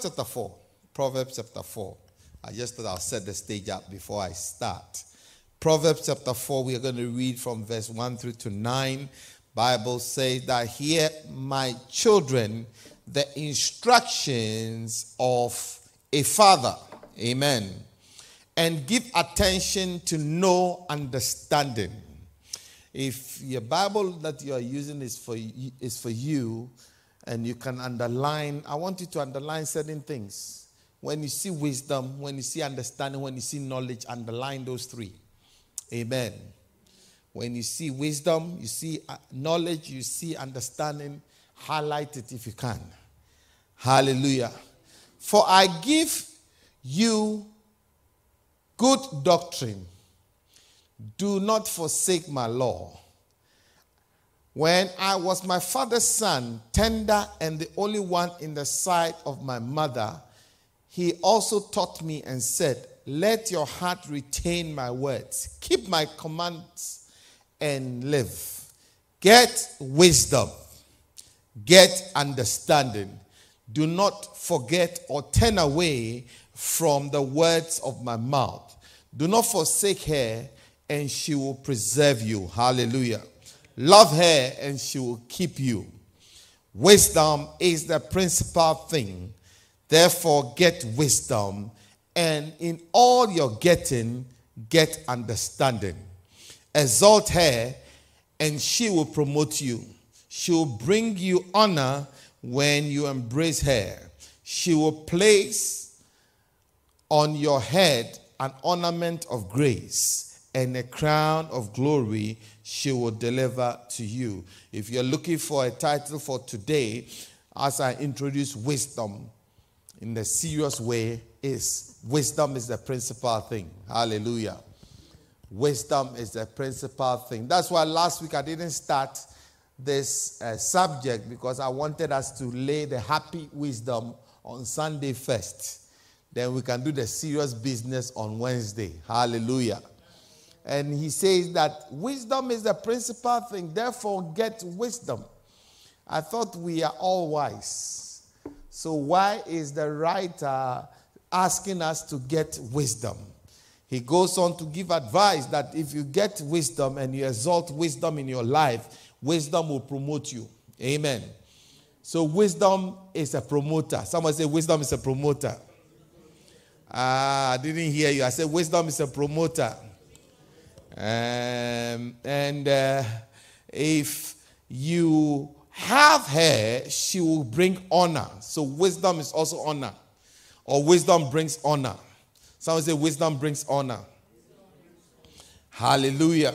Proverbs chapter 4. Proverbs chapter 4. I just thought I'll set the stage up before I start. Proverbs chapter 4, we are going to read from verse 1 through to 9. Bible says that here, my children the instructions of a father. Amen. And give attention to know understanding. If your Bible that you are using is for, is for you, and you can underline, I want you to underline certain things. When you see wisdom, when you see understanding, when you see knowledge, underline those three. Amen. When you see wisdom, you see uh, knowledge, you see understanding, highlight it if you can. Hallelujah. For I give you good doctrine. Do not forsake my law. When I was my father's son, tender and the only one in the sight of my mother, he also taught me and said, Let your heart retain my words, keep my commands, and live. Get wisdom, get understanding. Do not forget or turn away from the words of my mouth. Do not forsake her, and she will preserve you. Hallelujah. Love her, and she will keep you. Wisdom is the principal thing Therefore, get wisdom, and in all your getting, get understanding. Exalt her, and she will promote you. She will bring you honor when you embrace her. She will place on your head an ornament of grace and a crown of glory she will deliver to you. If you're looking for a title for today, as I introduce wisdom, in the serious way is wisdom is the principal thing. Hallelujah. Wisdom is the principal thing. That's why last week I didn't start this uh, subject because I wanted us to lay the happy wisdom on Sunday first. Then we can do the serious business on Wednesday. Hallelujah. And he says that wisdom is the principal thing, therefore, get wisdom. I thought we are all wise. So, why is the writer asking us to get wisdom? He goes on to give advice that if you get wisdom and you exalt wisdom in your life, wisdom will promote you. Amen. So, wisdom is a promoter. Someone say, Wisdom is a promoter. Ah, I didn't hear you. I said, Wisdom is a promoter. Um, and uh, if you have her, she will bring honor. So wisdom is also honor. Or wisdom brings honor. Someone say wisdom brings honor. Hallelujah.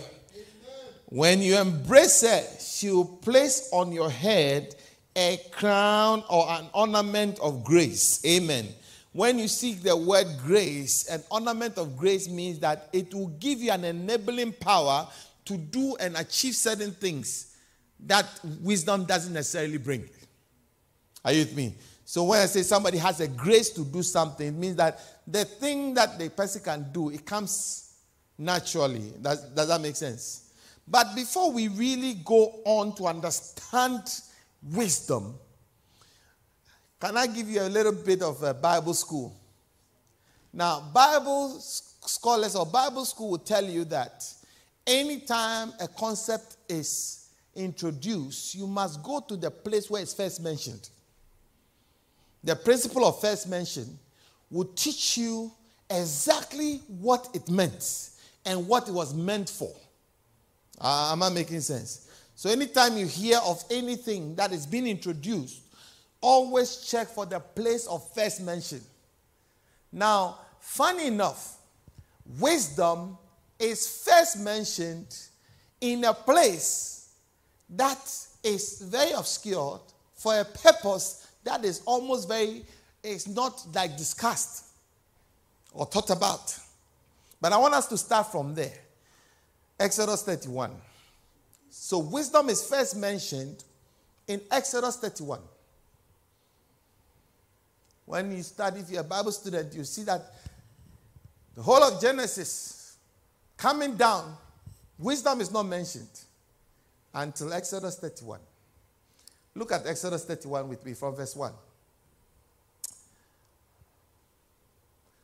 When you embrace her, she will place on your head a crown or an ornament of grace. Amen. When you seek the word grace, an ornament of grace means that it will give you an enabling power to do and achieve certain things that wisdom doesn't necessarily bring. Are you with me? So when I say somebody has a grace to do something, it means that the thing that the person can do, it comes naturally. Does, does that make sense? But before we really go on to understand wisdom, can I give you a little bit of a Bible school? Now, Bible scholars or Bible school will tell you that anytime a concept is introduced, you must go to the place where it's first mentioned. The principle of first mention will teach you exactly what it meant and what it was meant for. Uh, am I making sense? So, anytime you hear of anything that is being introduced, always check for the place of first mention. Now, funny enough, wisdom is first mentioned in a place that is very obscured for a purpose that is almost very, it's not like discussed or thought about. But I want us to start from there. Exodus 31. So wisdom is first mentioned in Exodus 31. When you study, if you're a Bible student, you see that the whole of Genesis coming down, wisdom is not mentioned until Exodus 31. Look at Exodus 31 with me from verse 1.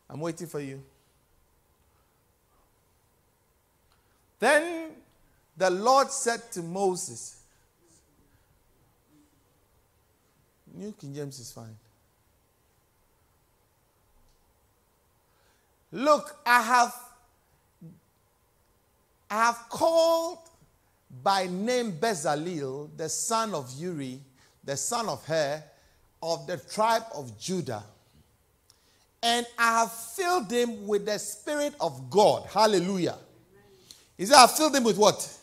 I'm waiting for you. Then the Lord said to Moses, New King James is fine. Look, I have I have called by name Bezalel, the son of Uri, the son of Hur, of the tribe of Judah. And I have filled him with the Spirit of God. Hallelujah. He said, I filled him with what?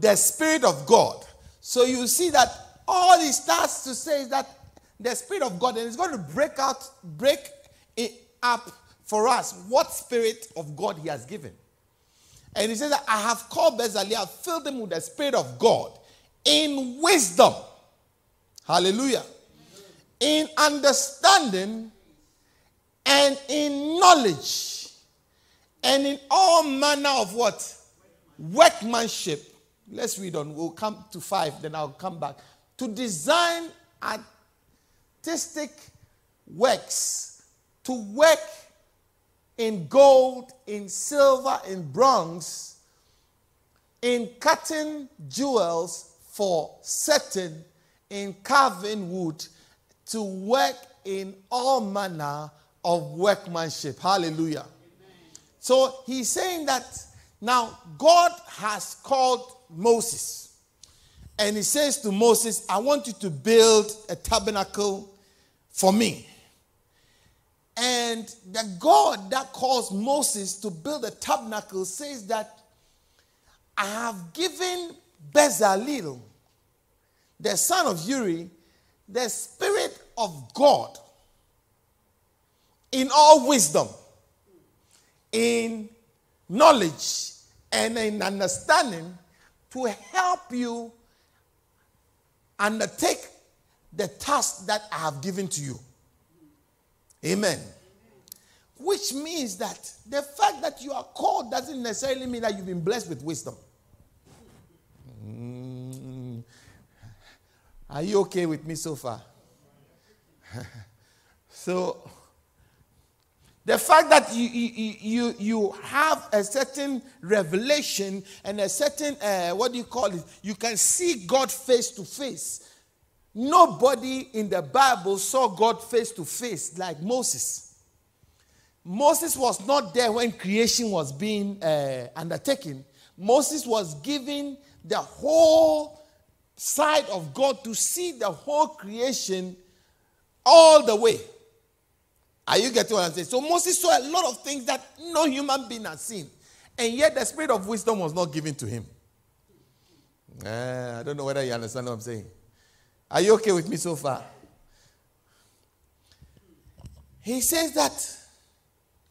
The Spirit of God. So you see that all he starts to say is that the Spirit of God, and he's going to break out, break it up for us what Spirit of God he has given. And he says that I have called Bezalel, filled him with the Spirit of God in wisdom. Hallelujah. In understanding and in knowledge and in all manner of what? Workmanship. Let's read on. We'll come to five, then I'll come back. To design artistic works, to work in gold, in silver, in bronze, in cutting jewels for setting, in carving wood, to work in all manner of workmanship. Hallelujah. Amen. So he's saying that now God has called Moses. And he says to Moses, I want you to build a tabernacle for me. And the God that caused Moses to build the tabernacle says that I have given Bezalel, the son of Uri, the Spirit of God in all wisdom, in knowledge, and in understanding to help you undertake the task that I have given to you. Amen. Which means that the fact that you are called doesn't necessarily mean that you've been blessed with wisdom. Mm. Are you okay with me so far? so, the fact that you, you, you, you have a certain revelation and a certain, uh, what do you call it? You can see God face to face Nobody in the Bible saw God face to face like Moses. Moses was not there when creation was being uh, undertaken. Moses was given the whole side of God to see the whole creation all the way. Are you getting what I'm saying? So Moses saw a lot of things that no human being has seen. And yet the spirit of wisdom was not given to him. Uh, I don't know whether you understand what I'm saying. Are you okay with me so far? He says that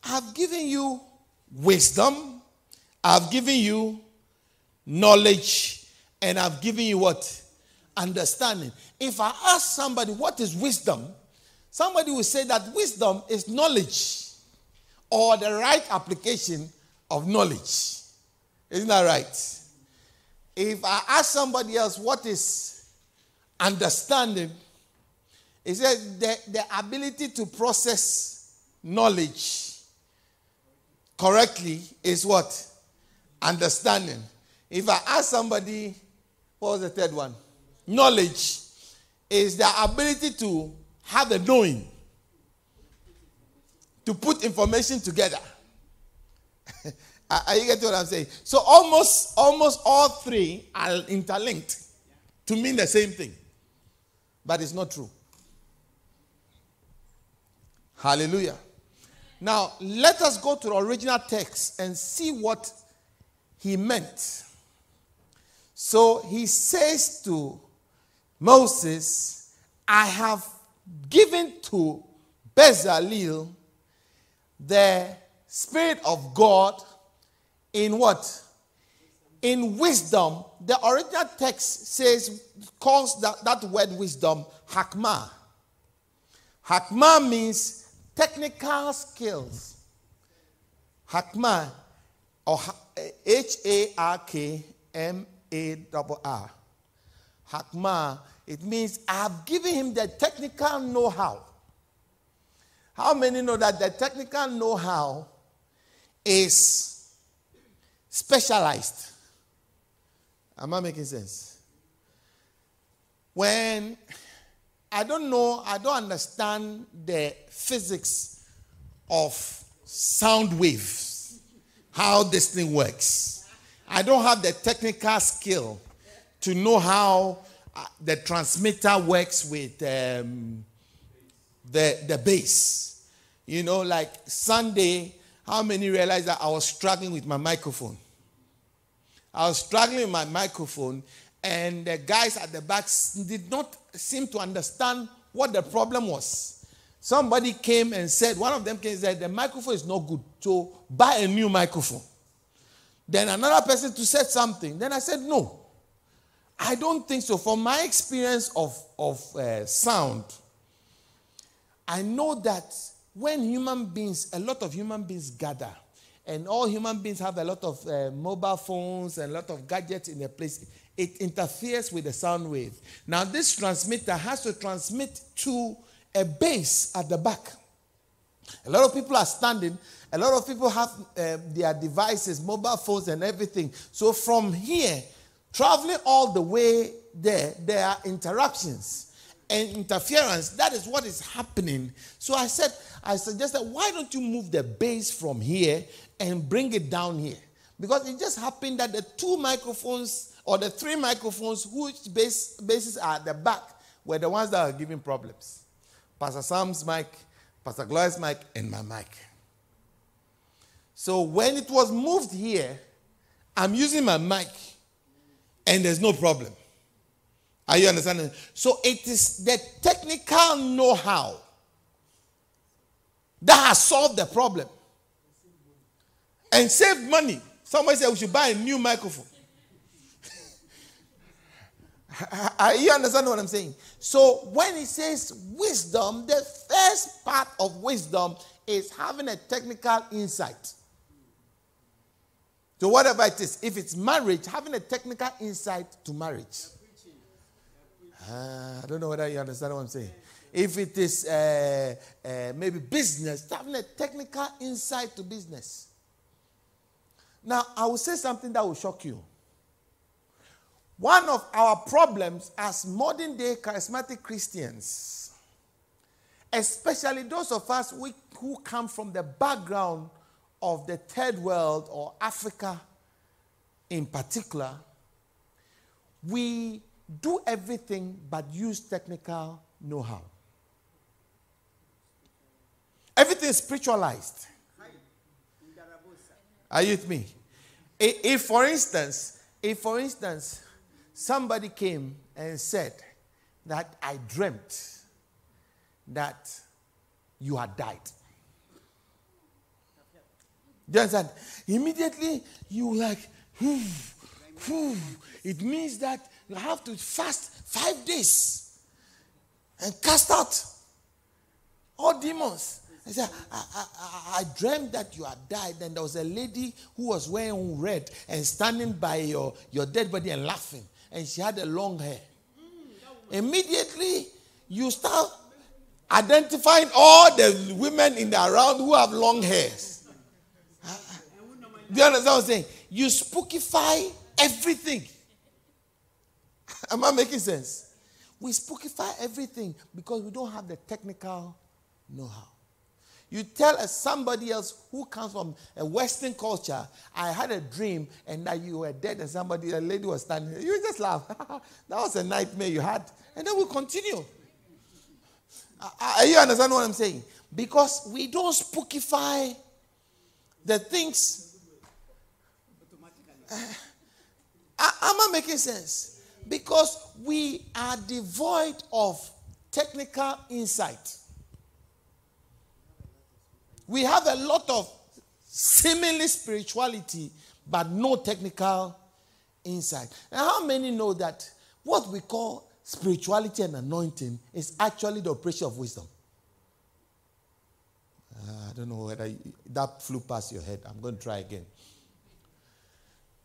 I've given you wisdom, I've given you knowledge, and I've given you what? Understanding. If I ask somebody what is wisdom, somebody will say that wisdom is knowledge or the right application of knowledge. Isn't that right? If I ask somebody else what is understanding. He said the, the ability to process knowledge correctly is what? Understanding. If I ask somebody, what was the third one? Knowledge is the ability to have a knowing, to put information together. are you getting what I'm saying? So almost almost all three are interlinked to mean the same thing but it's not true. Hallelujah. Now, let us go to the original text and see what he meant. So he says to Moses, I have given to Bezalel the Spirit of God in what? In wisdom, the original text says, calls that, that word wisdom hakma. Hakma means technical skills. Hakma, or H A R K M A R R. Hakma, it means I have given him the technical know how. How many know that the technical know how is specialized? Am I making sense? When I don't know, I don't understand the physics of sound waves, how this thing works. I don't have the technical skill to know how uh, the transmitter works with um, the, the bass. You know, like Sunday, how many realized that I was struggling with my microphone? I was struggling with my microphone, and the guys at the back did not seem to understand what the problem was. Somebody came and said, one of them came and said, the microphone is not good, so buy a new microphone. Then another person to said something. Then I said, no, I don't think so. From my experience of, of uh, sound, I know that when human beings, a lot of human beings gather, and all human beings have a lot of uh, mobile phones and a lot of gadgets in a place, it interferes with the sound wave. Now, this transmitter has to transmit to a base at the back. A lot of people are standing. A lot of people have uh, their devices, mobile phones, and everything. So, from here, traveling all the way there, there are interruptions and interference. That is what is happening. So I said, I suggested, why don't you move the base from here and bring it down here? Because it just happened that the two microphones or the three microphones whose base, bases are at the back were the ones that are giving problems. Pastor Sam's mic, Pastor Gloria's mic, and my mic. So when it was moved here, I'm using my mic and there's no problem. Are you understanding? So it is the technical know how that has solved the problem and saved money. Somebody said we should buy a new microphone. Are you understand what I'm saying? So when he says wisdom, the first part of wisdom is having a technical insight. So whatever it is, if it's marriage, having a technical insight to marriage. Uh, I don't know whether you understand what I'm saying. If it is uh, uh, maybe business, having a technical insight to business. Now, I will say something that will shock you. One of our problems as modern day charismatic Christians, especially those of us who come from the background of the third world or Africa in particular, we do everything but use technical know how. Everything is spiritualized. Are you with me? If, for instance, if for instance, somebody came and said that I dreamt that you had died. Do you understand? Immediately you like, whew, whew. it means that you have to fast five days and cast out all demons. I said, I, I, I, dreamed that you had died, and there was a lady who was wearing red and standing by your, your dead body and laughing, and she had a long hair. Immediately, you start identifying all the women in the around who have long hairs. Do you understand what I'm saying? You spookify everything. Am I making sense? We spookify everything because we don't have the technical know how. You tell a, somebody else who comes from a Western culture, I had a dream and that you were dead and somebody, a lady was standing there. You just laugh. that was a nightmare you had. And then we continue. Are you understand what I'm saying? Because we don't spookify the things. Uh, uh am I making sense? Because we are devoid of technical insight. We have a lot of seemingly spirituality, but no technical insight. And how many know that what we call spirituality and anointing is actually the operation of wisdom? Uh, I don't know whether you, that flew past your head. I'm going to try again.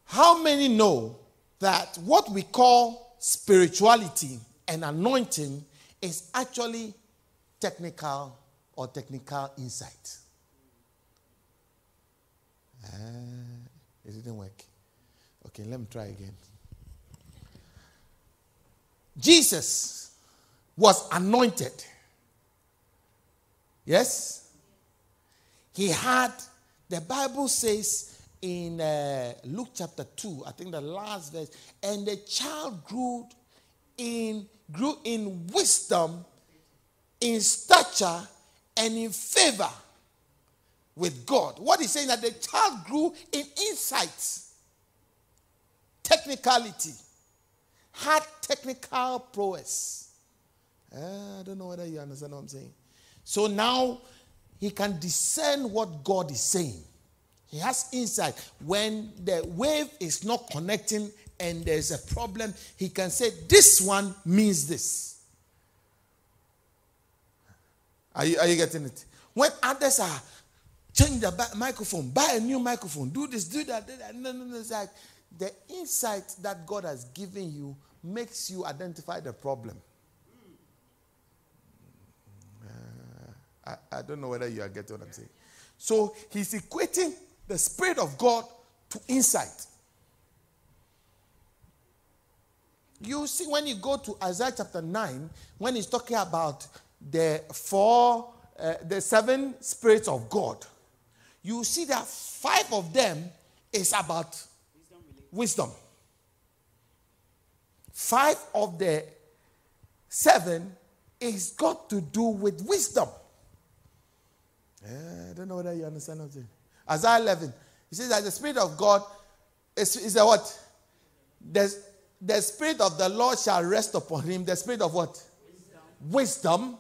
How many know that what we call spirituality and anointing is actually technical or technical insight. Uh, it didn't work. Okay, let me try again. Jesus was anointed. Yes? He had, the Bible says in uh, Luke chapter 2, I think the last verse, and the child grew in grew in wisdom, in stature, and in favor with God. What he's saying that the child grew in insights, technicality, had technical prowess. Uh, I don't know whether you understand what I'm saying. So now he can discern what God is saying. He has insight. When the wave is not connecting and there's a problem, he can say, This one means this. Are you, are you getting it? When others are change the microphone, buy a new microphone, do this, do that, do that. No, no, no. It's like the insight that God has given you makes you identify the problem. Uh, I, I don't know whether you are getting what I'm saying. So he's equating the Spirit of God to insight. You see, when you go to Isaiah chapter 9, when he's talking about the four, uh, the seven spirits of God, you see that five of them is about wisdom. Five of the seven is got to do with wisdom. Yeah, I don't know whether you understand what I'm saying. Isaiah 11, he says that the Spirit of God is, is a what? The, the Spirit of the Lord shall rest upon him. The Spirit of what? Wisdom. Wisdom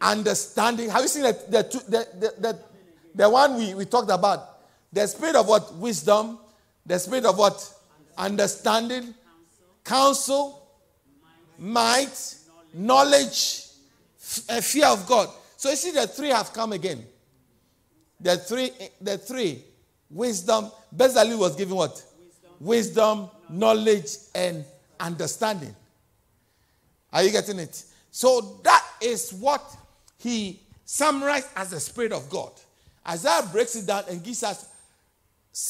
understanding. understanding. Have you seen the, the, the, the, the one we, we talked about? The Spirit of what? Wisdom. The Spirit of what? Understanding. Counsel. Might. Knowledge. F- fear of God. So you see, the three have come again. The three, the three, wisdom. Bezalel was given what? Wisdom knowledge, and understanding. Are you getting it? So that is what he summarized as the Spirit of God. Isaiah breaks it down and gives us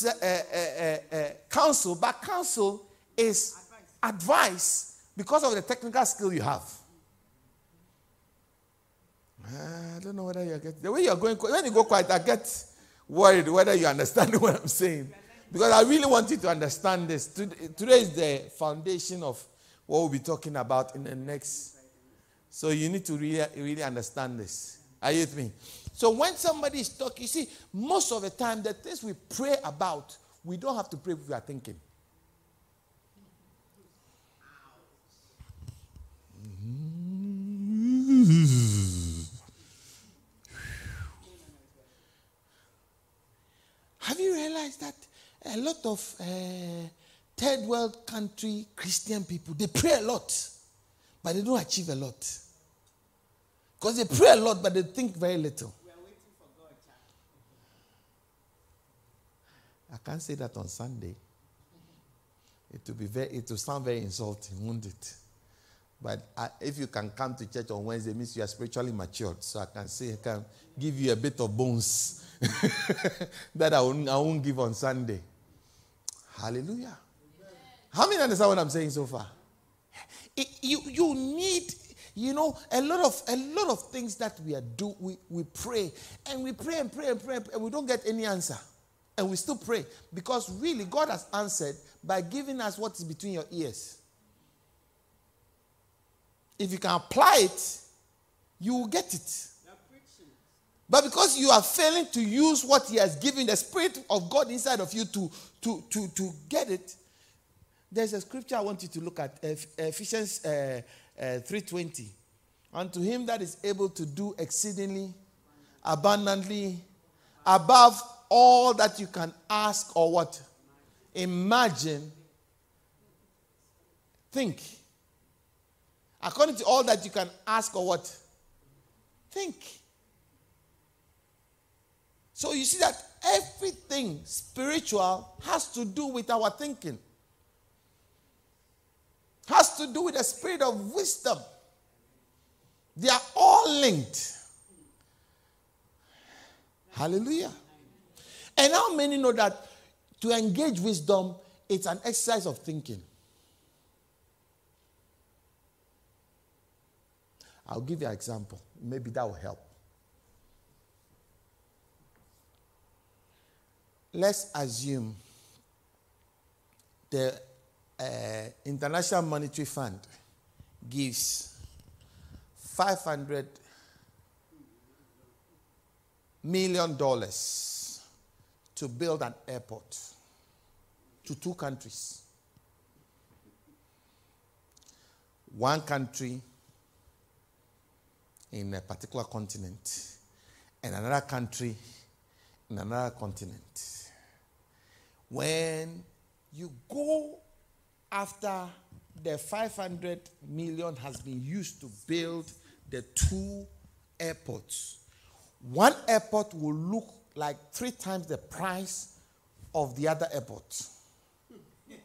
uh, uh, uh, counsel, but counsel is advice. advice because of the technical skill you have. I don't know whether you get the way you're going. When you go quiet, I get worried whether you understand what I'm saying. Because I really want you to understand this. Today is the foundation of what we'll be talking about in the next. So you need to really, really understand this. Are you with me? So when somebody is talking, you see, most of the time, the things we pray about, we don't have to pray if we are thinking. Have you realized that a lot of uh, third world country Christian people, they pray a lot, but they don't achieve a lot. Because they pray a lot, but they think very little. I can't say that on Sunday. It will be very, it will sound very insulting, won't it? But I, if you can come to church on Wednesday, means you are spiritually matured. So I can say, I can give you a bit of bones that I won't, I won't give on Sunday. Hallelujah. How many understand what I'm saying so far? It, you, you need, you know, a lot of a lot of things that we are do. We, we pray and we pray and pray and pray and we don't get any answer. And we still pray because really God has answered by giving us what is between your ears. If you can apply it, you will get it. But because you are failing to use what He has given, the Spirit of God inside of you to, to, to, to get it, there's a scripture I want you to look at Ephesians uh, uh, 3.20. Unto Him that is able to do exceedingly, abundantly, above all that you can ask or what? Imagine, think. According to all that you can ask or what? Think. So you see that everything spiritual has to do with our thinking. Has to do with the spirit of wisdom. They are all linked. Hallelujah. And how many know that to engage wisdom, it's an exercise of thinking? I'll give you an example. Maybe that will help. Let's assume the uh, International Monetary Fund gives 500 million dollars to build an airport to two countries. One country in a particular continent and another country in another continent. When you go after the 500 million has been used to build the two airports, one airport will look like three times the price of the other airport.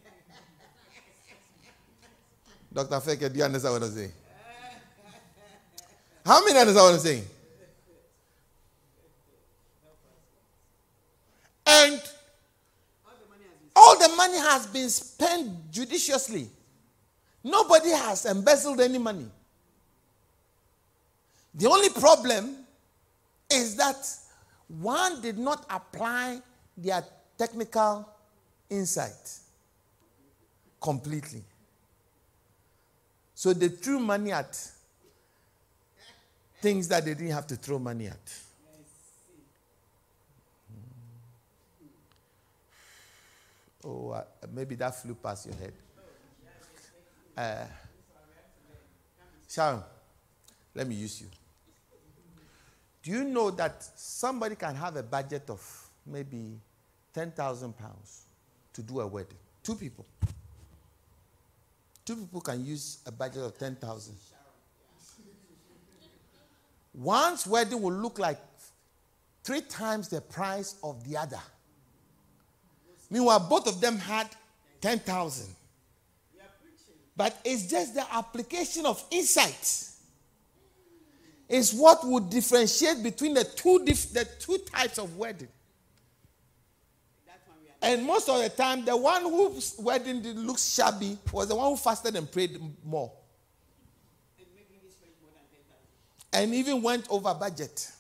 Dr. Feke, do you understand what I'm saying? How many understand what I'm saying? And all the money has been spent judiciously. Nobody has embezzled any money. The only problem is that one did not apply their technical insight completely. So they threw money at things that they didn't have to throw money at. Oh, uh, maybe that flew past your head. Uh, Sharon, let me use you. Do you know that somebody can have a budget of maybe 10,000 pounds to do a wedding? Two people. Two people can use a budget of 10,000. One's wedding will look like three times the price of the other. Meanwhile, both of them had 10,000. But it's just the application of insight is what would differentiate between the two, dif- the two types of wedding. And most of the time, the one whose wedding did look shabby was the one who fasted and prayed more. And even went over budget.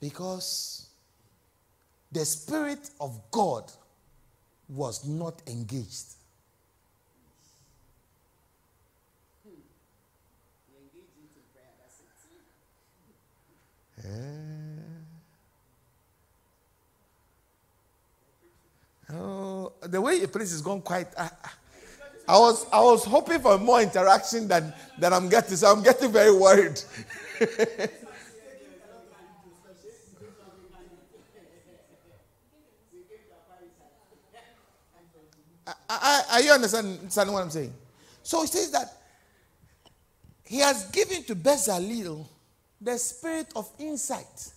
Because the Spirit of God was not engaged. Yeah. Oh, the way your place is gone quite. I, I, was I was hoping for more interaction than, than I'm getting, so I'm getting very worried. Are you understanding what I'm saying? So he says that he has given to Bezalel the spirit of insight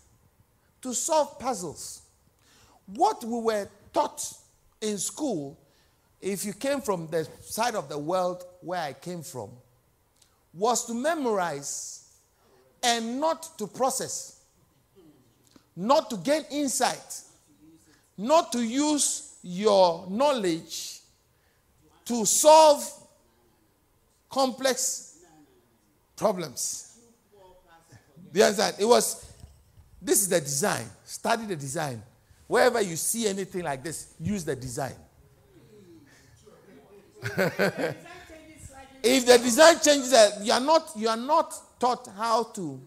to solve puzzles. What we were taught in school, if you came from the side of the world where I came from, was to memorize and not to process, not to gain insight, not to use your knowledge to solve complex problems. Do you understand? It was, this is the design. Study the design. Wherever you see anything like this, use the design. if the design changes, uh, you are not you are not taught how to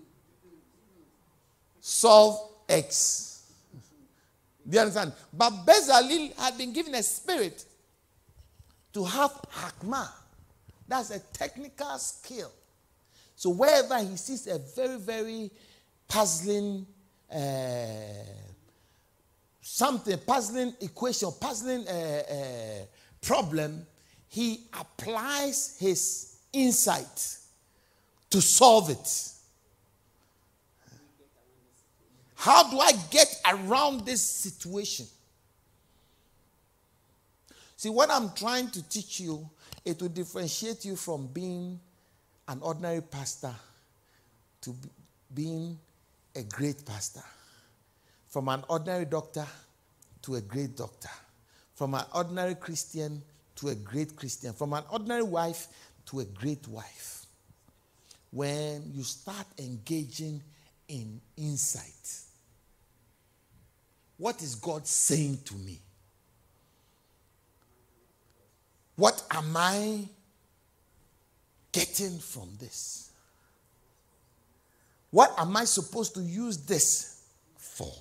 solve X. Do you understand? But Bezalel had been given a spirit to have hakma. That's a technical skill. So wherever he sees a very, very puzzling uh, something, puzzling equation, puzzling uh, uh, problem, he applies his insight to solve it. How do I get around this situation? See, what I'm trying to teach you, it will differentiate you from being an ordinary pastor to being a great pastor, from an ordinary doctor to a great doctor, from an ordinary Christian to a great Christian, from an ordinary wife to a great wife. When you start engaging in insight, what is God saying to me? What am I getting from this? What am I supposed to use this for?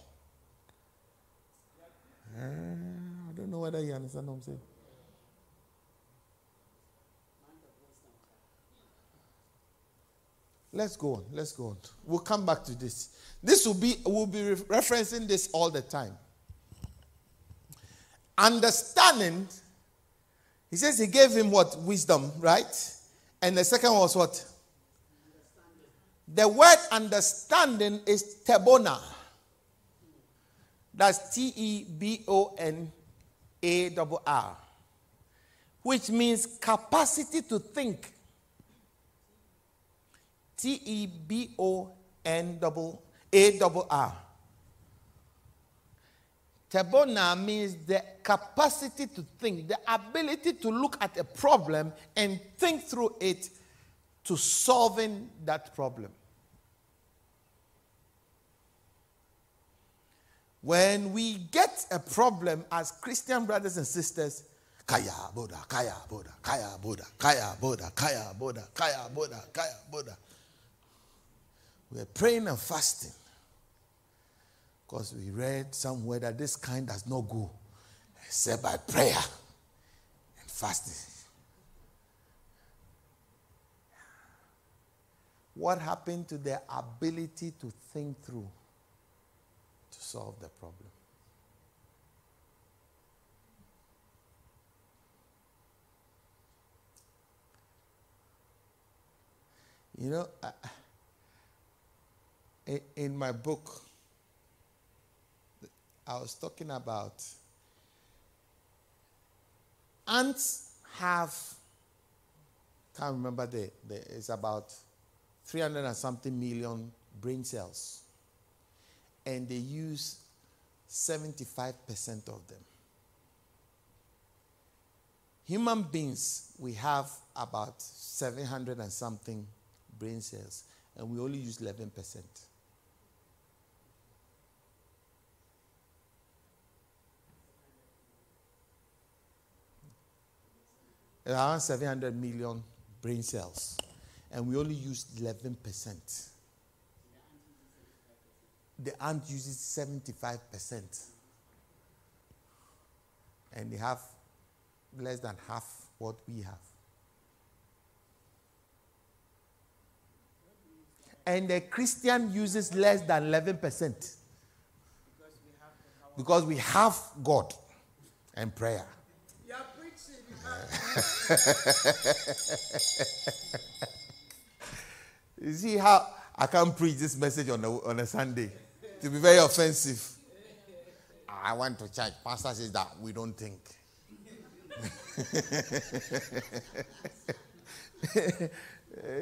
Uh, I don't know whether you understand what I'm saying. Let's go on. Let's go on. We'll come back to this. This will be we'll be referencing this all the time. Understanding. He says he gave him what wisdom, right? And the second was what? The word understanding is tebona. That's T E B O N A R R, which means capacity to think. T E B O N A R. Tebona means the capacity to think, the ability to look at a problem and think through it to solving that problem. When we get a problem as Christian brothers and sisters, Kaya Buddha, Kaya Buddha, Kaya Buddha, Kaya Buddha, Kaya Buddha, Kaya Buddha, Kaya Buddha. We're praying and fasting. Because we read somewhere that this kind does not go except by prayer and fasting. What happened to their ability to think through to solve the problem? You know, I, in my book, I was talking about ants have, can't remember the, the it's about 300 and something million brain cells. And they use 75% of them. Human beings, we have about 700 and something brain cells, and we only use 11%. Around 700 million brain cells, and we only use 11%. The ant uses 75%, and they have less than half what we have. And the Christian uses less than 11% because we have God and prayer. you see how I can't preach this message on a, on a Sunday to be very offensive. I went to church. Pastor says that we don't think.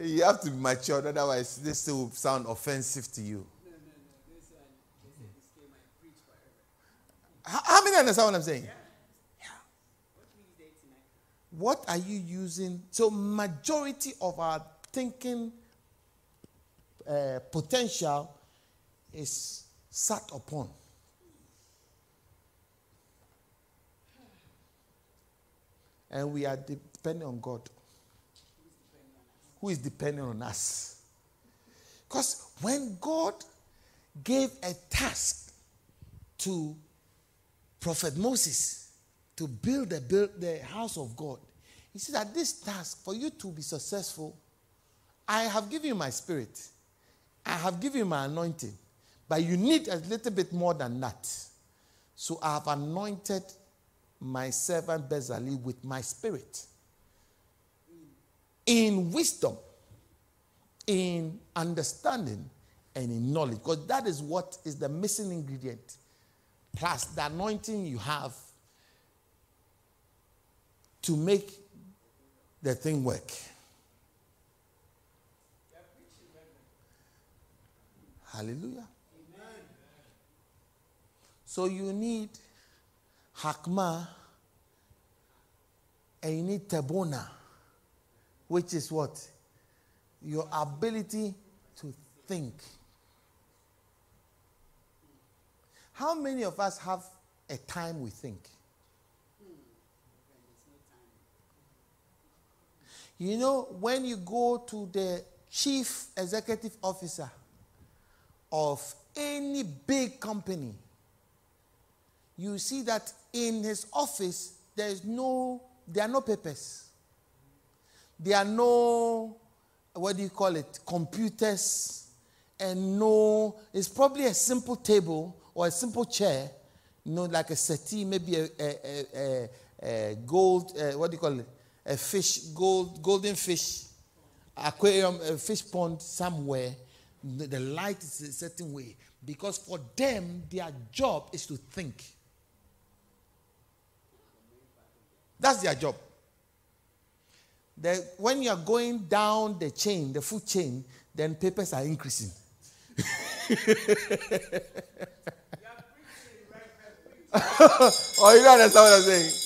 you have to be mature, otherwise, this will sound offensive to you. How, how many understand what I'm saying? What are you using? So, majority of our thinking uh, potential is sat upon. And we are depending on God. Who is depending on us? Because when God gave a task to Prophet Moses, to build the, build the house of God. He said that this task, for you to be successful, I have given you my spirit. I have given you my anointing. But you need a little bit more than that. So I have anointed my servant Bezalel with my spirit. In wisdom, in understanding, and in knowledge. Because that is what is the missing ingredient. Plus the anointing you have to make the thing work. Hallelujah. So you need hakma and you need tabona, which is what? Your ability to think. How many of us have a time we think? You know, when you go to the chief executive officer of any big company, you see that in his office there is no there are no papers. There are no what do you call it computers and no it's probably a simple table or a simple chair you know like a settee maybe a, a, a, a gold uh, what do you call it a fish gold golden fish aquarium a fish pond somewhere the light is a certain way because for them their job is to think That's their job. The, when you are going down the chain, the food chain, then papers are increasing. oh, you don't understand what I'm saying?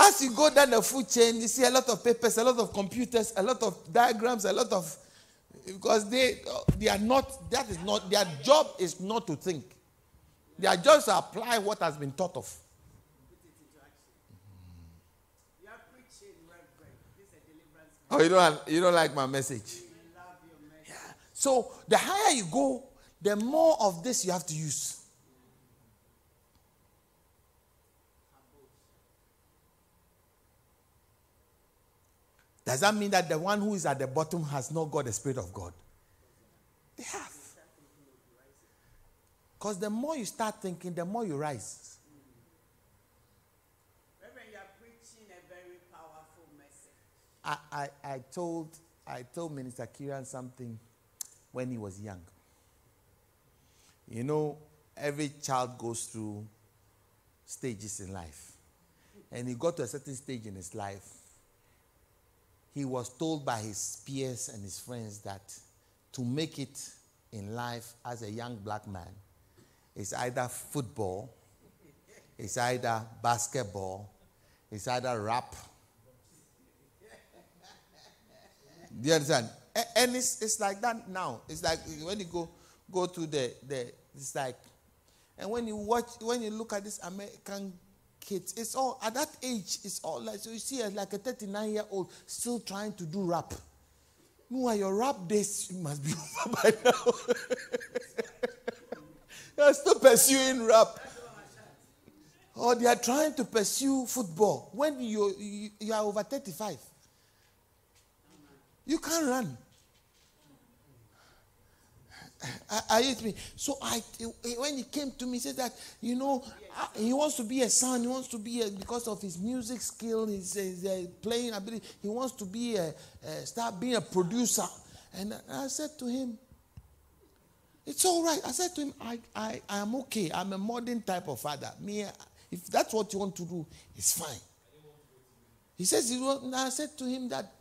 As you go down the food chain, you see a lot of papers, a lot of computers, a lot of diagrams, a lot of because they they are not that is not their job is not to think. Their job is to apply what has been taught of. Oh, you don't, you don't like my message? Yeah. So the higher you go, the more of this you have to use. Does that mean that the one who is at the bottom has not got the Spirit of God? They have. Because the more you start thinking, the more you rise. I, I, I, told, I told Minister Kiran something when he was young. You know, every child goes through stages in life. And he got to a certain stage in his life. He was told by his peers and his friends that to make it in life as a young black man is either football, it's either basketball, it's either rap, Do you understand? And it's, it's like that now. It's like when you go go to the, the it's like and when you watch when you look at this American kids, it's all at that age, it's all like so you see uh, like a 39 year old still trying to do rap. Meanwhile, your rap days must be over by now. You're still pursuing rap. Or they are trying to pursue football when you, you, you are over 35. You can't run. I, to me. So I, when he came to me, he said that you know he wants to be a son. He wants to be a, because of his music skill, his, his uh, playing ability. He wants to be a, a, start being a producer. And I said to him, "It's all right." I said to him, "I, I, I am okay. I'm a modern type of father. Me, if that's what you want to do, it's fine." He says, I said to him that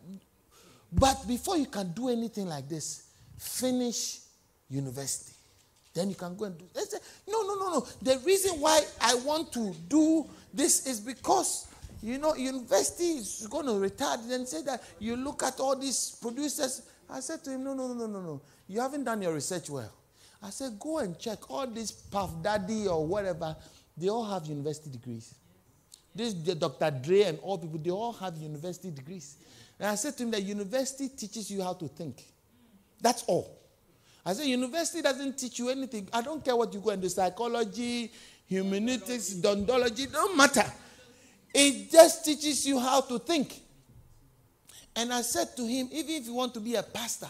but before you can do anything like this, finish university. Then you can go and do. They say, no, no, no, no. The reason why I want to do this is because you know university is going to retard. Then say that you look at all these producers. I said to him, no, no, no, no, no, no. You haven't done your research well. I said, go and check all these Puff Daddy or whatever. They all have university degrees. This Dr. Dre and all people, they all have university degrees. And I said to him that university teaches you how to think. That's all. I said, university doesn't teach you anything. I don't care what you go into psychology, humanities, dondology, don't matter. It just teaches you how to think. And I said to him, even if you want to be a pastor,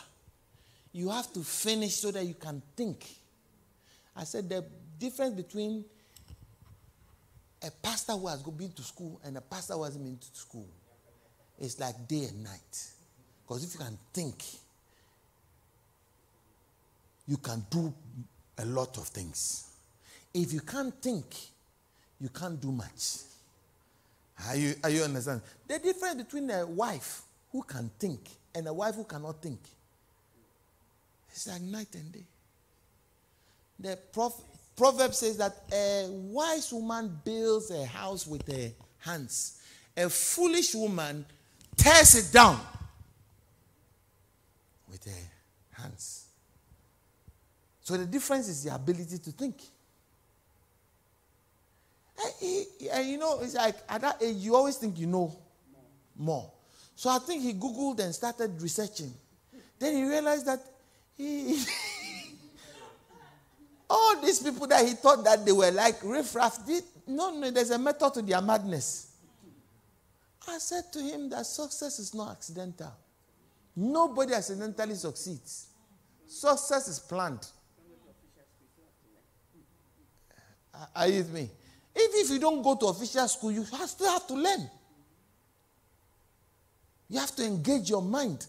you have to finish so that you can think. I said the difference between a pastor who has been to school and a pastor who hasn't been to school is like day and night. Because if you can think, you can do a lot of things. If you can't think, you can't do much. Are you, are you understand? The difference between a wife who can think and a wife who cannot think. It's like night and day. The prof- proverb says that a wise woman builds a house with her hands, a foolish woman tears it down with her hands. So the difference is the ability to think. And, and you know, it's like at that age, you always think you know more. So I think he Googled and started researching. Then he realized that he, all these people that he thought that they were like riffraff, did, no, no, there's a method to their madness. I said to him that success is not accidental. Nobody accidentally succeeds. Success is planned. Are you with me? Even if you don't go to official school, you still have to learn. You have to engage your mind.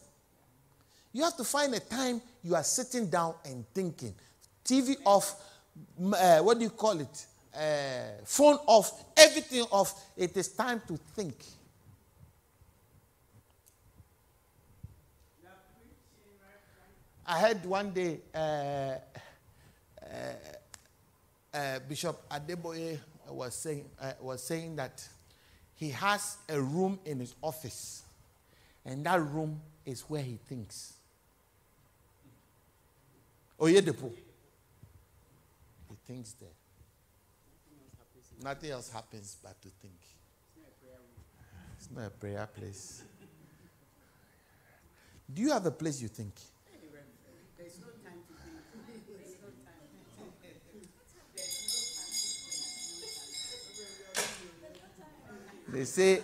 You have to find a time you are sitting down and thinking. TV off, uh, what do you call it? Uh, phone off, everything off. It is time to think. I heard one day uh, uh, Bishop Adeboye was saying, uh, was saying that he has a room in his office, and that room is where he thinks. Oyedepo. He thinks there. Nothing else happens but to think. It's not a prayer place. Do you have a place you think? They say,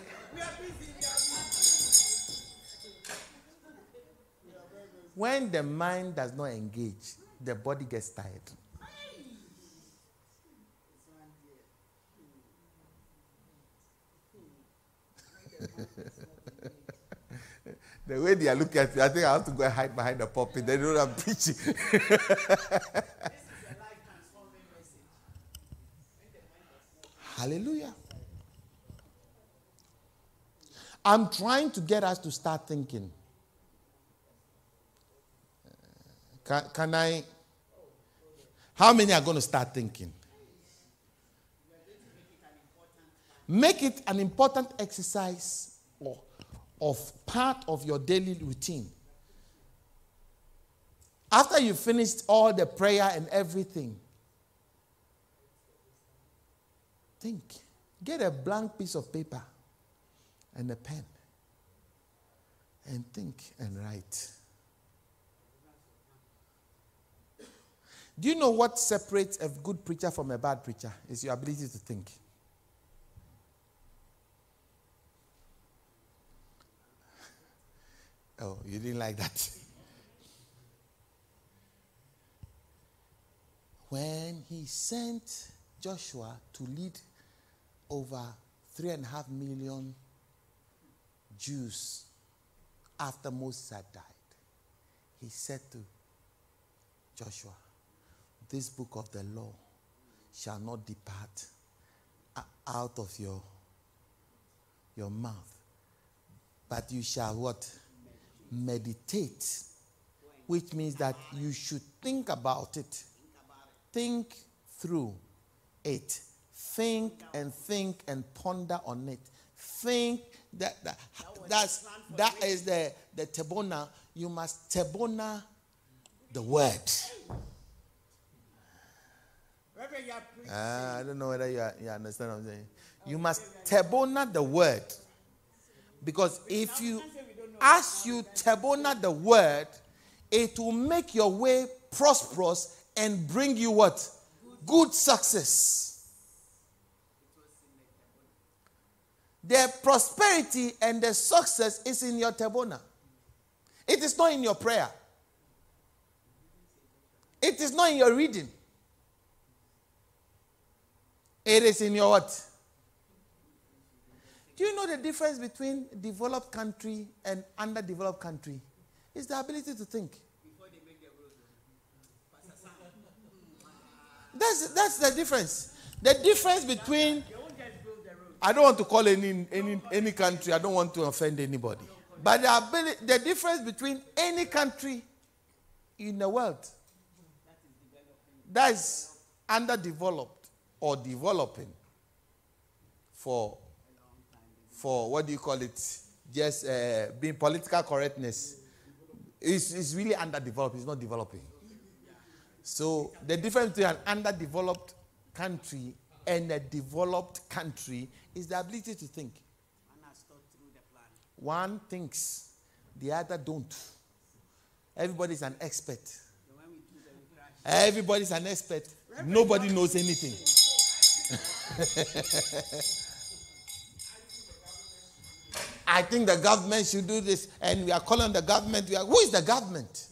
when the mind does not engage, the body gets tired. the way they are looking at me, I think I have to go and hide behind the pulpit. They know I'm preaching. Hallelujah. I'm trying to get us to start thinking. Can, can I? How many are going to start thinking? Make it an important exercise or of part of your daily routine. After you finished all the prayer and everything, think. Get a blank piece of paper and a pen and think and write. Do you know what separates a good preacher from a bad preacher? Is your ability to think. Oh, you didn't like that? when he sent Joshua to lead over three and a half million Jews after Moses had died, he said to Joshua, This book of the law shall not depart uh, out of your, your mouth, but you shall what? Meditate, which means that you should think about it, think through it, think and think and ponder on it. Think that, that that's that is the the tebona. You must tebona the word. Uh, I don't know whether you, are, you understand what I'm saying. You must tebona the word. Because if you, as you tebona the word, it will make your way prosperous and bring you what? Good success. The prosperity and the success is in your tebona. It is not in your prayer. It is not in your reading. It is in your what? Do you know the difference between developed country and underdeveloped country? It's the ability to think. That's, that's the difference. The difference between I don't want to call any, any, any country, I don't want to offend anybody. But the, ability, the difference between any country in the world that's underdeveloped or developing for for what do you call it? Just uh, being political correctness. It's, it's really underdeveloped. It's not developing. So the difference between an underdeveloped country and a developed country is the ability to think. One thinks, the other don't. Everybody's an expert. Everybody's an expert. Nobody knows anything. I think the government should do this, and we are calling the government. Are, who is the government?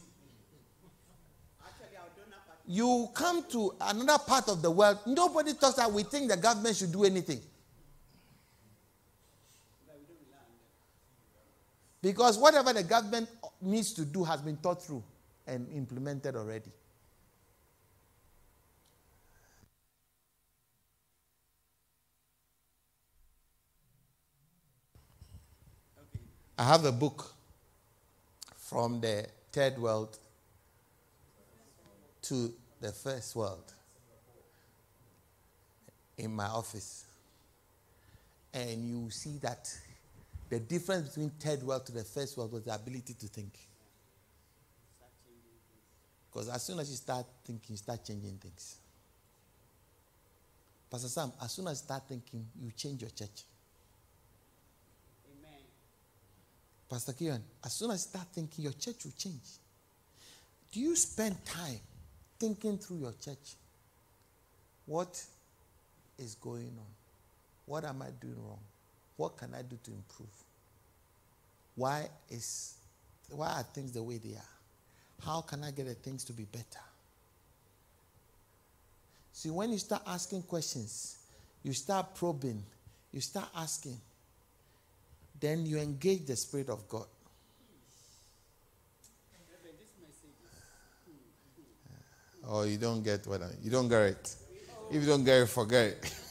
You come to another part of the world, nobody talks that we think the government should do anything. Because whatever the government needs to do has been thought through and implemented already. I have a book from the third world to the first world in my office. And you see that the difference between third world to the first world was the ability to think. Because as soon as you start thinking, you start changing things. Pastor Sam, as soon as you start thinking, you change your church. Amen. Pastor Kieran, as soon as you start thinking, your church will change. Do you spend time thinking through your church? What is going on? What am I doing wrong? What can I do to improve? Why is why are things the way they are? How can I get the things to be better? See, when you start asking questions, you start probing, you start asking, then you engage the Spirit of God. Oh, you don't get what I you don't get it. If you don't get it, forget it.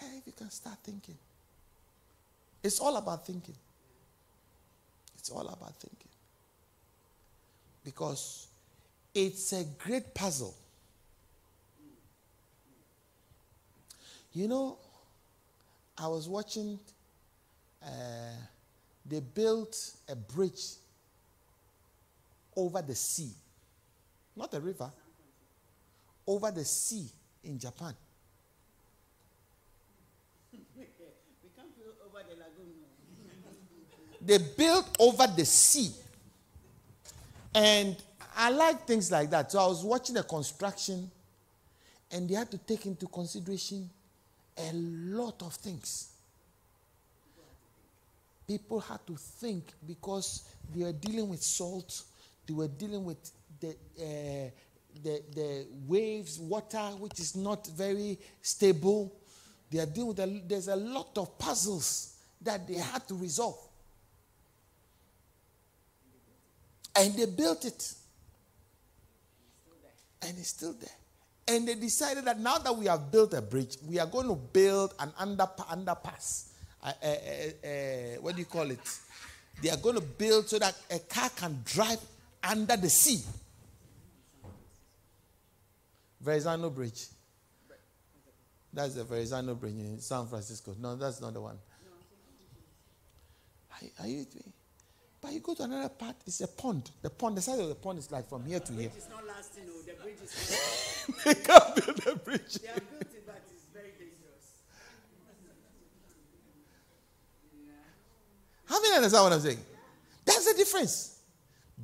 Yeah, if you can start thinking. It's all about thinking. It's all about thinking. Because it's a great puzzle. You know, I was watching, uh, they built a bridge over the sea, not a river, over the sea in Japan. they built over the sea. And I like things like that. So I was watching the construction, and they had to take into consideration a lot of things. People had to think because they were dealing with salt, they were dealing with the, uh, the, the waves, water, which is not very stable. They are dealing with a, there's a lot of puzzles that they had to resolve. And they built it. And it's still there. And they decided that now that we have built a bridge, we are going to build an under, underpass. Uh, uh, uh, uh, what do you call it? They are going to build so that a car can drive under the sea. Verrazano Bridge. That's the Verrazano Bridge in San Francisco. No, that's not the one. Are, are you with me? But you go to another part, it's a pond. The pond, the size of the pond is like from here to here. It's not lasting, no. The bridge is not They can't build the bridge. They have built it, but it's very dangerous. Yeah. How many understand what I'm saying? That's the difference.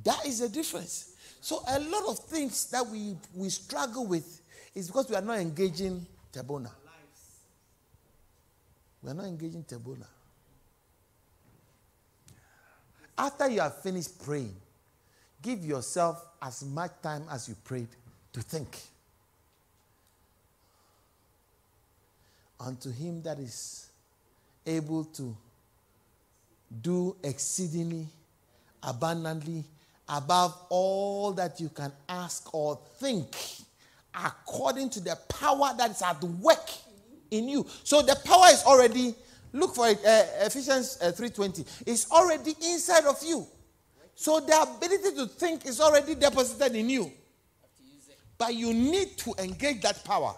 That is the difference. So a lot of things that we, we struggle with is because we are not engaging Tebona. We are not engaging Tebona. After you have finished praying, give yourself as much time as you prayed to think. Unto him that is able to do exceedingly abundantly above all that you can ask or think according to the power that is at work in you so the power is already Look for it. Uh, Ephesians uh, 3.20. It's already inside of you. So the ability to think is already deposited in you. But you need to engage that power.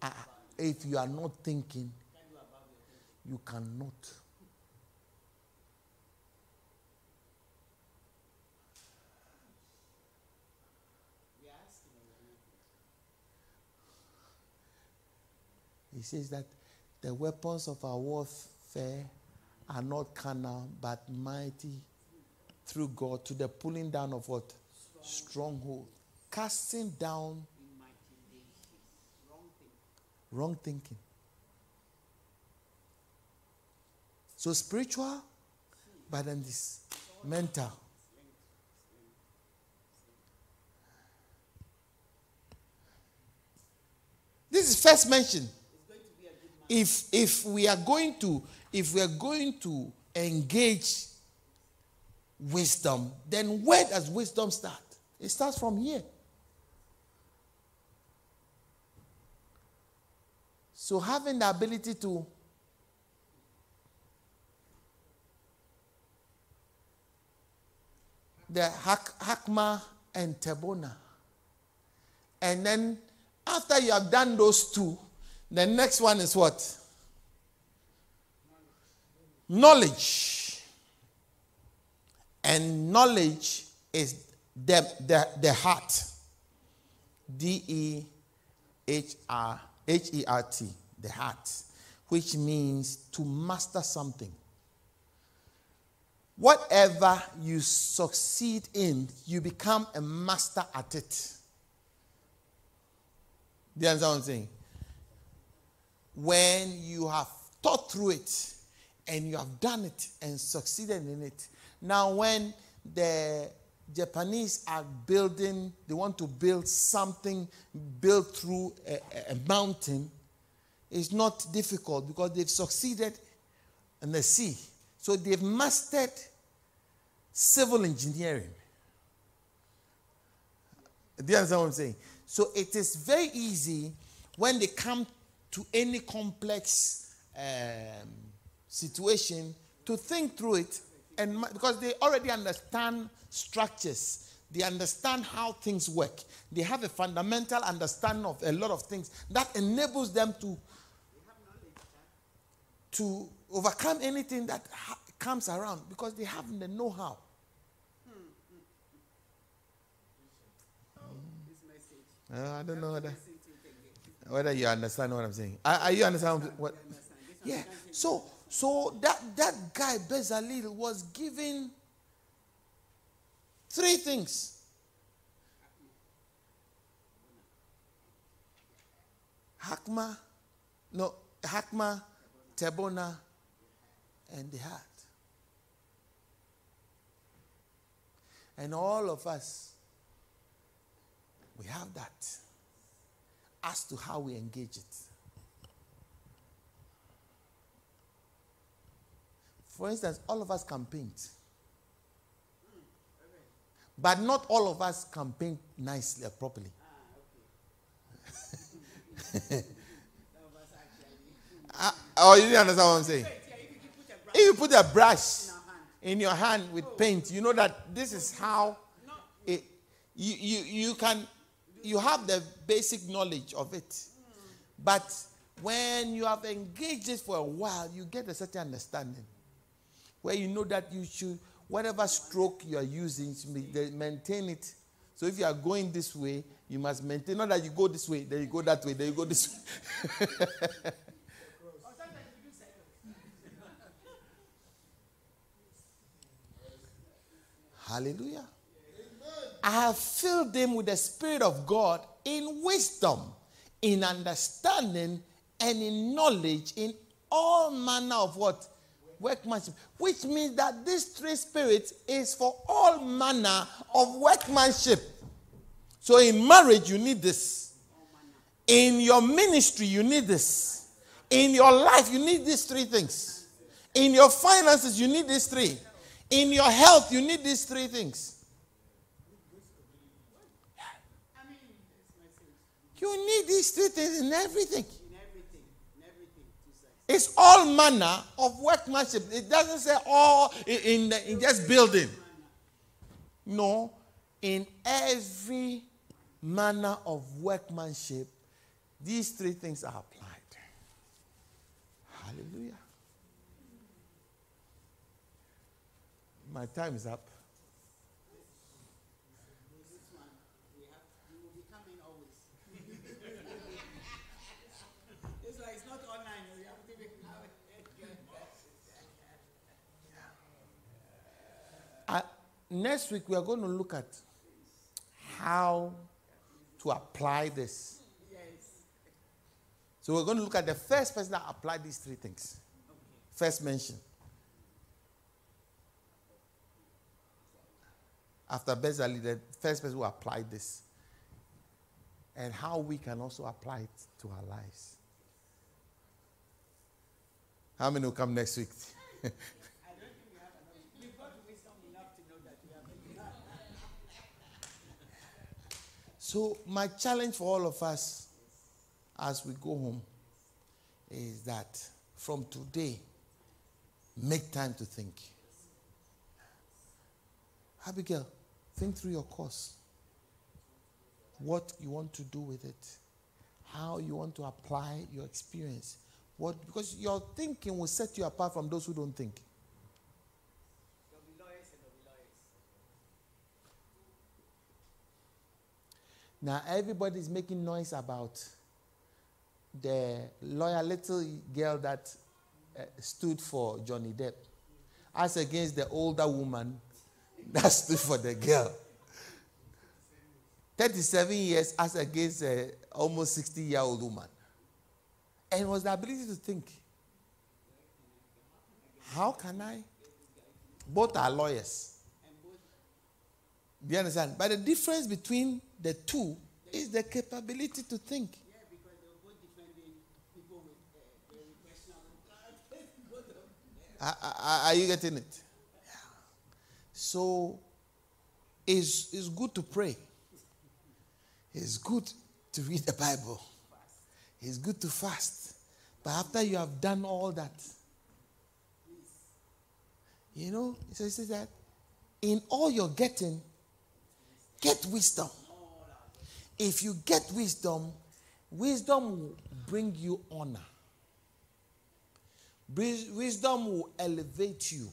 Ah, if you are not thinking, you cannot. He says that the weapons of our warfare are not carnal, but mighty through God to the pulling down of what? Stronghold. Casting down Wrong thinking. So spiritual, but then this mental. This is first mention. If if we are going to if we are going to engage wisdom, then where does wisdom start? It starts from here. So having the ability to the Hak- Hakma and Tebona. And then after you have done those two, the next one is what? Knowledge. And knowledge is the, the, the heart. D E H R H E R T, the heart, which means to master something. Whatever you succeed in, you become a master at it. Do you understand what I'm saying? When you have thought through it and you have done it and succeeded in it. Now, when the Japanese are building, they want to build something built through a, a- mountain, it's not difficult because they've succeeded in the sea. So they've mastered civil engineering. Do you understand what I'm saying? So it is very easy when they come to any complex um, situation to think through it, and because they already understand structures, they understand how things work. They have a fundamental understanding of a lot of things that enables them to to overcome anything that ha- comes around because they have the know-how. This message. Uh, I don't know whether, Listen to it again. whether you understand what I'm saying. Are, are you understand what? Yeah. So so that that guy Bezalel was given three things. Hakma, no, Hakma, Tebona, and the heart. And all of us, we have that as to how we engage it. For instance, all of us can paint. But not all of us can paint nicely or properly. Was actually. Uh, oh, you didn't understand what I'm saying? Yeah, if you put a brush If you put a brush in our hand, in your hand with oh. paint, you know that this is how it, you, you, you can, you have the basic knowledge of it. Hmm. But when you have engaged it for a while, you get a certain understanding where you know that you should, whatever stroke you are using, you should ma- they maintain it. So if you are going this way, you must maintain, not that you go this way, then you go that way, then you go this way. Hallelujah. I have filled them with the Spirit of God in wisdom, in understanding, and in knowledge, in all manner of what? Workmanship. Which means that this three spirits is for all manner of workmanship. So in marriage, you need this. In your ministry, you need this. In your life, you need these three things. In your finances, you need these three. In your health, you need these three things. You need these three things in everything. in everything, in everything. It's all manner of workmanship. It doesn't say all in, in, in just building. No, in every manner of workmanship, these three things are. Hallelujah. My time is up. This one, we have, you will be coming always. It's like, it's not online, we have time is up. Next week, we are going to look at how to apply this. Yes. So, we're going to look at the first person that applied these three things. First mention. After Bezalel, the first person who applied this. And how we can also apply it to our lives. How many will come next week? I don't think we have enough. Wisdom enough to know that we have enough. So, my challenge for all of us as we go home is that from today, make time to think. Abigail, think through your course. What you want to do with it, how you want to apply your experience. What, because your thinking will set you apart from those who don't think. Now everybody's making noise about the lawyer, little girl that uh, stood for Johnny Depp, as against the older woman that stood for the girl. 37 years as against a almost 60 year old woman. And it was the ability to think. How can I? Both are lawyers. Do you understand? But the difference between the two is the capability to think. Uh. Are, are- are you getting it? So, it's, it's good to pray. It's good to read the Bible. It's good to fast. But after you have done all that, you know, it says that in all you're getting, get wisdom. If you get wisdom, wisdom will bring you honor. Wisdom will elevate you.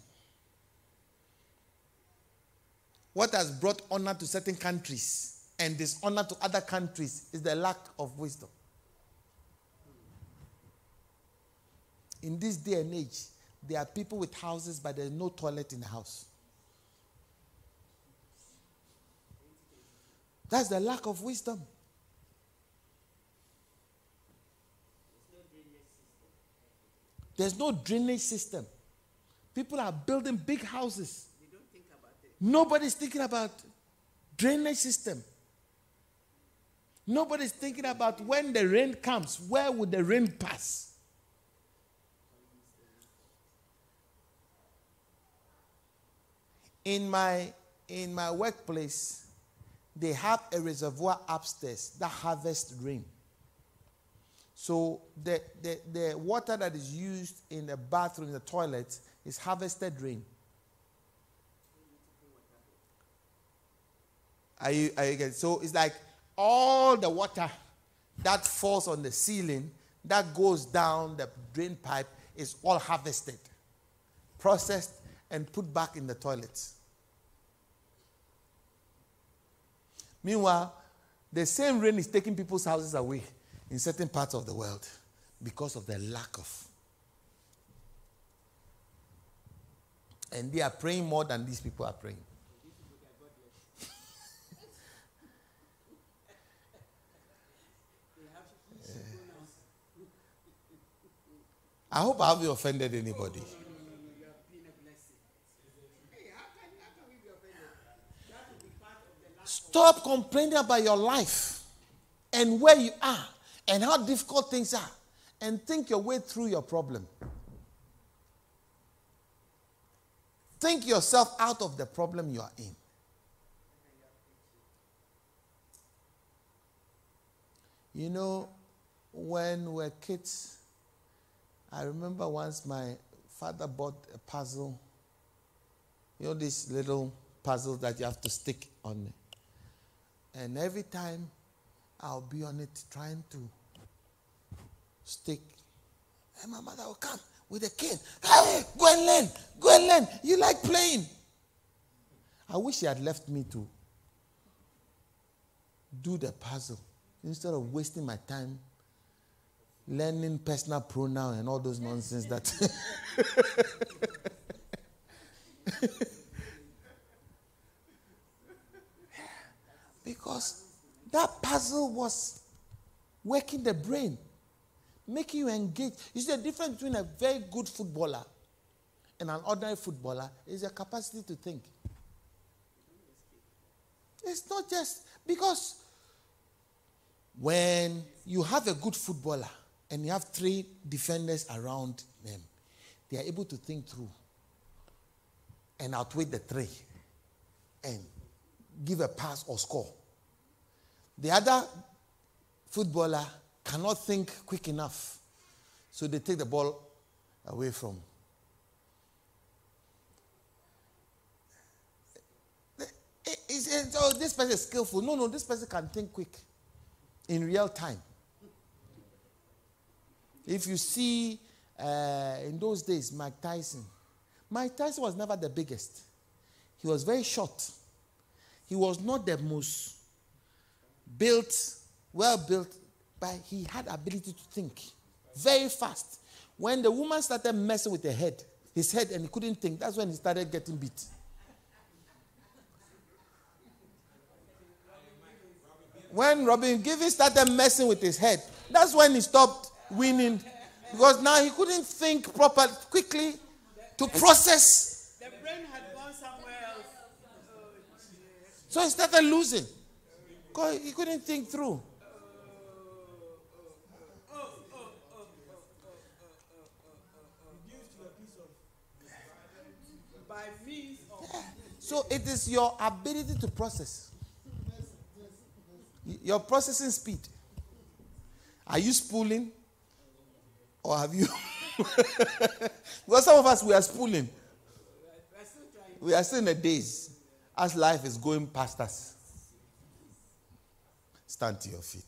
What has brought honor to certain countries and dishonor to other countries is the lack of wisdom. In this day and age, there are people with houses, but there's no toilet in the house. That's the lack of wisdom. There's no drainage system. People are building big houses. They don't think about it. Nobody's thinking about drainage system. Nobody's thinking about when the rain comes, where would the rain pass? In my in my workplace, they have a reservoir upstairs that harvests rain. So the, the, the water that is used in the bathroom, in the toilet, is harvested rain. Are you, are you? So it's like all the water that falls on the ceiling, that goes down the drain pipe, is all harvested, processed, and put back in the toilets. Meanwhile, the same rain is taking people's houses away in certain parts of the world because of the lack of. And they are praying more than these people are praying. I hope I haven't offended anybody. Stop complaining about your life and where you are and how difficult things are and think your way through your problem. Think yourself out of the problem you are in. You know, when we're kids, I remember once my father bought a puzzle. You know, these little puzzles that you have to stick on. And every time I'll be on it trying to stick, and my mother will come with a cane. Hey, go and learn. Go and learn. You like playing. I wish she had left me to do the puzzle instead of wasting my time learning personal pronoun and all those nonsense that because that puzzle was working the brain making you engage. You see the difference between a very good footballer and an ordinary footballer is your capacity to think. It's not just because when you have a good footballer and you have three defenders around them, they are able to think through and outweigh the three and give a pass or score. The other footballer cannot think quick enough, so they take the ball away from. It's, oh, this person is skillful. No, no, this person can think quick in real time. If you see uh, in those days, Mike Tyson, Mike Tyson was never the biggest. He was very short. He was not the most built, well built, but he had ability to think very fast. When the woman started messing with the head, his head, and he couldn't think, that's when he started getting beat. when Robin Givens started messing with his head, that's when he stopped winning. Because now he couldn't think properly, quickly to process. The brain had gone somewhere else. So he started losing. Because he couldn't think through. So it is your ability to process. Your processing speed. Are you spooling? Or have you? because some of us, we are spooling. We are still in the days as life is going past us. Stand to your feet.